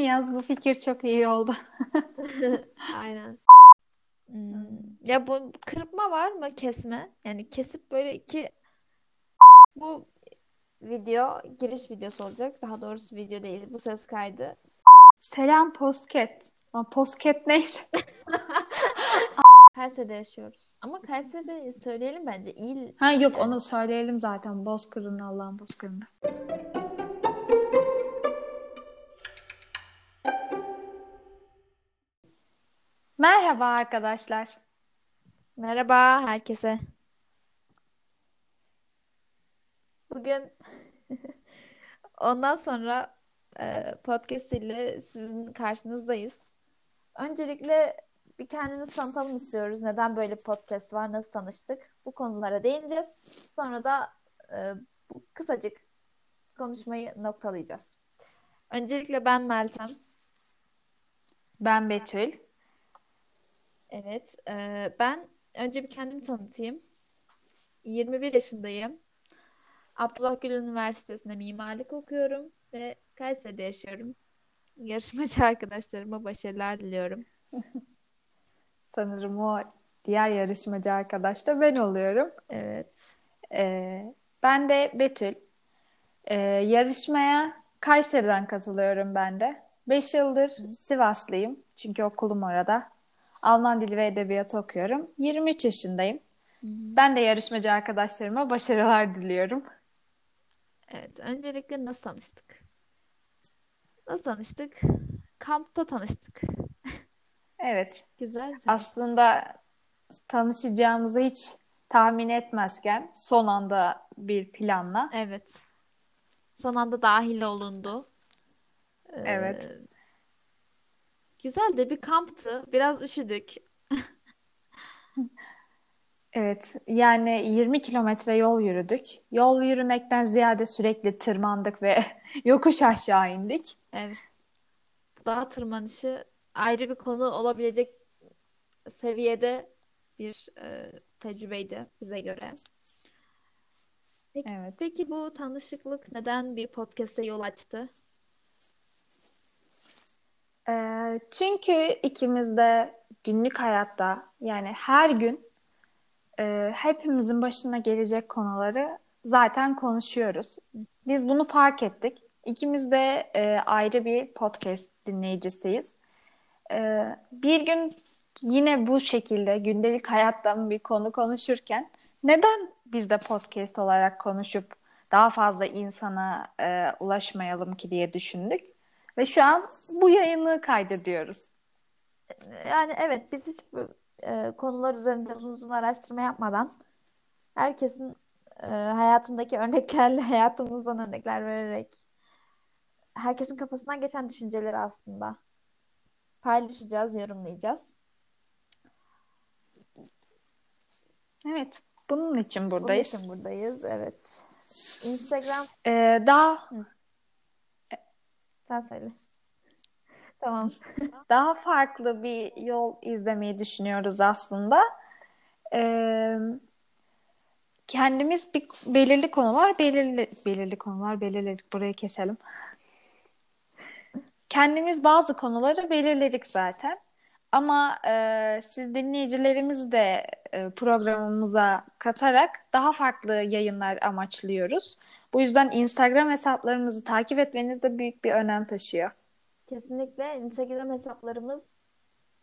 Yaz bu fikir çok iyi oldu. Aynen. Hmm, Ya bu kırpma var mı kesme? Yani kesip böyle iki bu video giriş videosu olacak. Daha doğrusu video değil. Bu ses kaydı. Selam postcat. Lan postcat neyse. Kayseri'de yaşıyoruz. Ama Kayseri söyleyelim bence. İl Ha yok yani. onu söyleyelim zaten. Bozkır'ın Allah'ın Bozkır'ında. Merhaba arkadaşlar. Merhaba herkese. Bugün ondan sonra e, podcast ile sizin karşınızdayız. Öncelikle bir kendimizi tanıtalım istiyoruz. Neden böyle podcast var, nasıl tanıştık? Bu konulara değineceğiz. Sonra da e, bu kısacık konuşmayı noktalayacağız. Öncelikle ben Meltem. Ben Betül. Evet, e, ben önce bir kendimi tanıtayım. 21 yaşındayım. Abdullah Gül Üniversitesi'nde mimarlık okuyorum ve Kayseri'de yaşıyorum. Yarışmacı arkadaşlarıma başarılar diliyorum. Sanırım o diğer yarışmacı arkadaş da ben oluyorum. Evet. Ee, ben de Betül. Ee, yarışmaya Kayseri'den katılıyorum ben de. 5 yıldır Sivaslıyım. Çünkü okulum orada. Alman dili ve edebiyatı okuyorum. 23 yaşındayım. Ben de yarışmacı arkadaşlarıma başarılar diliyorum. Evet, öncelikle nasıl tanıştık? Nasıl tanıştık? Kampta tanıştık. Evet, Güzeldi. aslında tanışacağımızı hiç tahmin etmezken son anda bir planla. Evet. Son anda dahil olundu. Ee, Evet. güzeldi. Bir kamptı. Biraz üşüdük. Evet, yani 20 kilometre yol yürüdük. Yol yürümekten ziyade sürekli tırmandık ve yokuş aşağı indik. Evet. Dağ tırmanışı ayrı bir konu olabilecek seviyede bir e, tecrübeydi bize göre. Peki, Evet. peki bu tanışıklık neden bir podcast'e yol açtı? Ee, çünkü ikimiz de günlük hayatta yani her gün e, hepimizin başına gelecek konuları zaten konuşuyoruz. Biz bunu fark ettik. İkimiz de e, ayrı bir podcast dinleyicisiyiz. E, bir gün yine bu şekilde gündelik hayattan bir konu konuşurken neden biz de podcast olarak konuşup daha fazla insana e, ulaşmayalım ki diye düşündük. Ve şu an bu yayını kaydediyoruz. Yani evet biz hiç bu e, konular üzerinde uzun uzun araştırma yapmadan herkesin e, hayatındaki örneklerle hayatımızdan örnekler vererek herkesin kafasından geçen düşünceleri aslında paylaşacağız, yorumlayacağız. Evet, bunun için Bunun buradayız. için buradayız. Evet. Instagram Ee, daha sen söyle. Tamam. daha farklı bir yol izlemeyi düşünüyoruz aslında. Ee, kendimiz bir belirli konular belirli belirli konular belirledik. Burayı keselim. Kendimiz bazı konuları belirledik zaten. Ama e, siz dinleyicilerimizi de programımıza katarak daha farklı yayınlar amaçlıyoruz. Bu yüzden Instagram hesaplarımızı takip etmeniz de büyük bir önem taşıyor. Kesinlikle Instagram hesaplarımız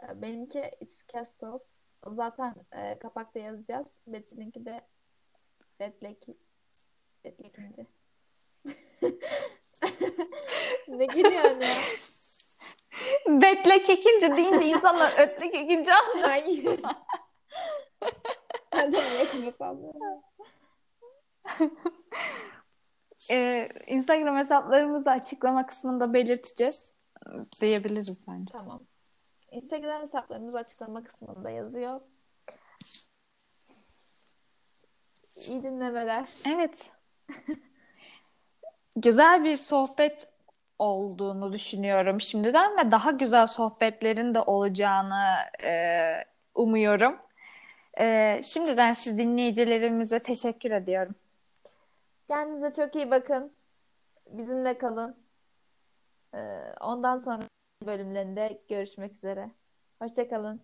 e, benimki It's Castles. Zaten e, kapakta yazacağız. Betül'ünki de Betlek Betlekinci. Ne gülüyorsun ya? Bekle kekince deyince insanlar ötle kekince anlar. Hayır. Ben de sallıyorum. Ee, Instagram hesaplarımızı açıklama kısmında belirteceğiz. Diyebiliriz bence. Tamam. Instagram hesaplarımız açıklama kısmında yazıyor. İyi dinlemeler. Evet. Güzel bir sohbet olduğunu düşünüyorum şimdiden ve daha güzel sohbetlerin de olacağını e, umuyorum. E, şimdiden siz dinleyicilerimize teşekkür ediyorum. Kendinize çok iyi bakın. Bizimle kalın. Ee, ondan sonra bölümlerinde görüşmek üzere. Hoşçakalın.